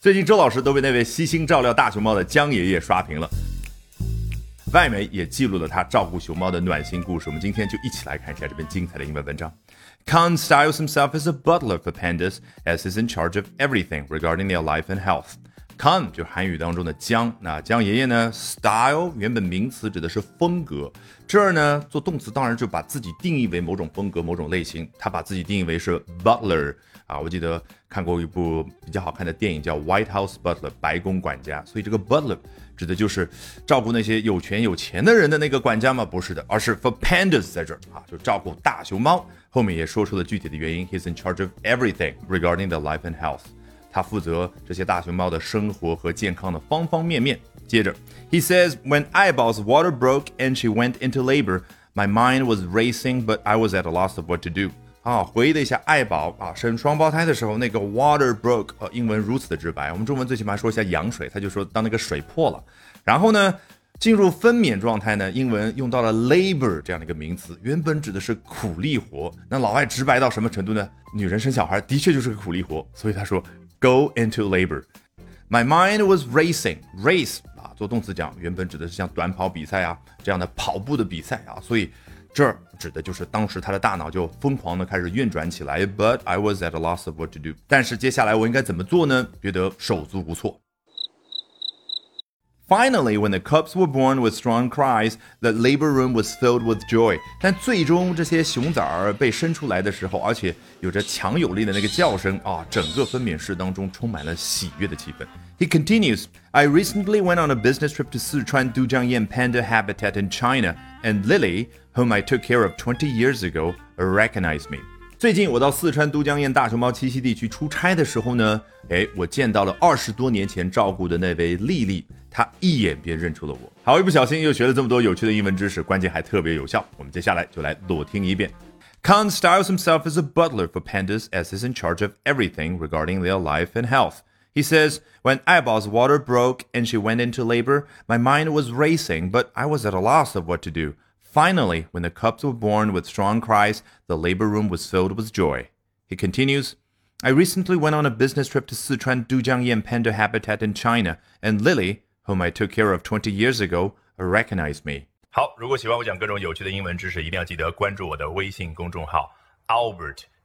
最近周老师都被那位悉心照料大熊猫的江爷爷刷屏了，外媒也记录了他照顾熊猫的暖心故事。我们今天就一起来看一下这篇精彩的英文文章。Khan styles himself as a butler for pandas, as he's in charge of everything regarding their life and health. Come 就是韩语当中的江，那江爷爷呢？Style 原本名词指的是风格，这儿呢做动词当然就把自己定义为某种风格、某种类型。他把自己定义为是 butler。啊，我记得看过一部比较好看的电影，叫《White House Butler》白宫管家。所以这个 butler 指的就是照顾那些有权有钱的人的那个管家吗？不是的，而是 for pandas 在这儿啊，就照顾大熊猫。后面也说出了具体的原因，He's in charge of everything regarding the life and health。他负责这些大熊猫的生活和健康的方方面面。接着，He says when Eyeball's water broke and she went into labor, my mind was racing, but I was at a loss of what to do. 啊，回忆了一下爱宝啊生双胞胎的时候，那个 water broke，呃，英文如此的直白。我们中文最起码说一下羊水，他就说当那个水破了。然后呢，进入分娩状态呢，英文用到了 labor 这样的一个名词，原本指的是苦力活。那老外直白到什么程度呢？女人生小孩的确就是个苦力活，所以他说 go into labor。My mind was racing，race 啊，做动词讲，原本指的是像短跑比赛啊这样的跑步的比赛啊，所以。这儿指的就是当时他的大脑就疯狂的开始运转起来。But I was at a loss of what to do。但是接下来我应该怎么做呢？觉得手足无措。Finally, when the cubs were born with strong cries, the labor room was filled with joy. 但最终这些熊崽儿被生出来的时候，而且有着强有力的那个叫声啊，整个分娩室当中充满了喜悦的气氛。He continues, I recently went on a business trip to Sichuan Dujiangyan Panda Habitat in China, and Lily, whom I took care of 20 years ago, recognized me. 最近我到四川都江堰大熊猫栖息地去出差的时候呢，哎，我见到了二十多年前照顾的那位丽丽，她一眼便认出了我。好，一不小心又学了这么多有趣的英文知识，关键还特别有效。我们接下来就来裸听一遍。Khan styles himself as a butler for pandas as he's in charge of everything regarding their life and health. He says, When Eyeball's water broke and she went into labor, my mind was racing, but I was at a loss of what to do. Finally, when the cubs were born with strong cries, the labor room was filled with joy. He continues, I recently went on a business trip to Sichuan Dujiangyan Panda Habitat in China, and Lily, whom I took care of 20 years ago, recognized me. 好，如果喜欢我讲各种有趣的英文知识，一定要记得关注我的微信公众号 Albert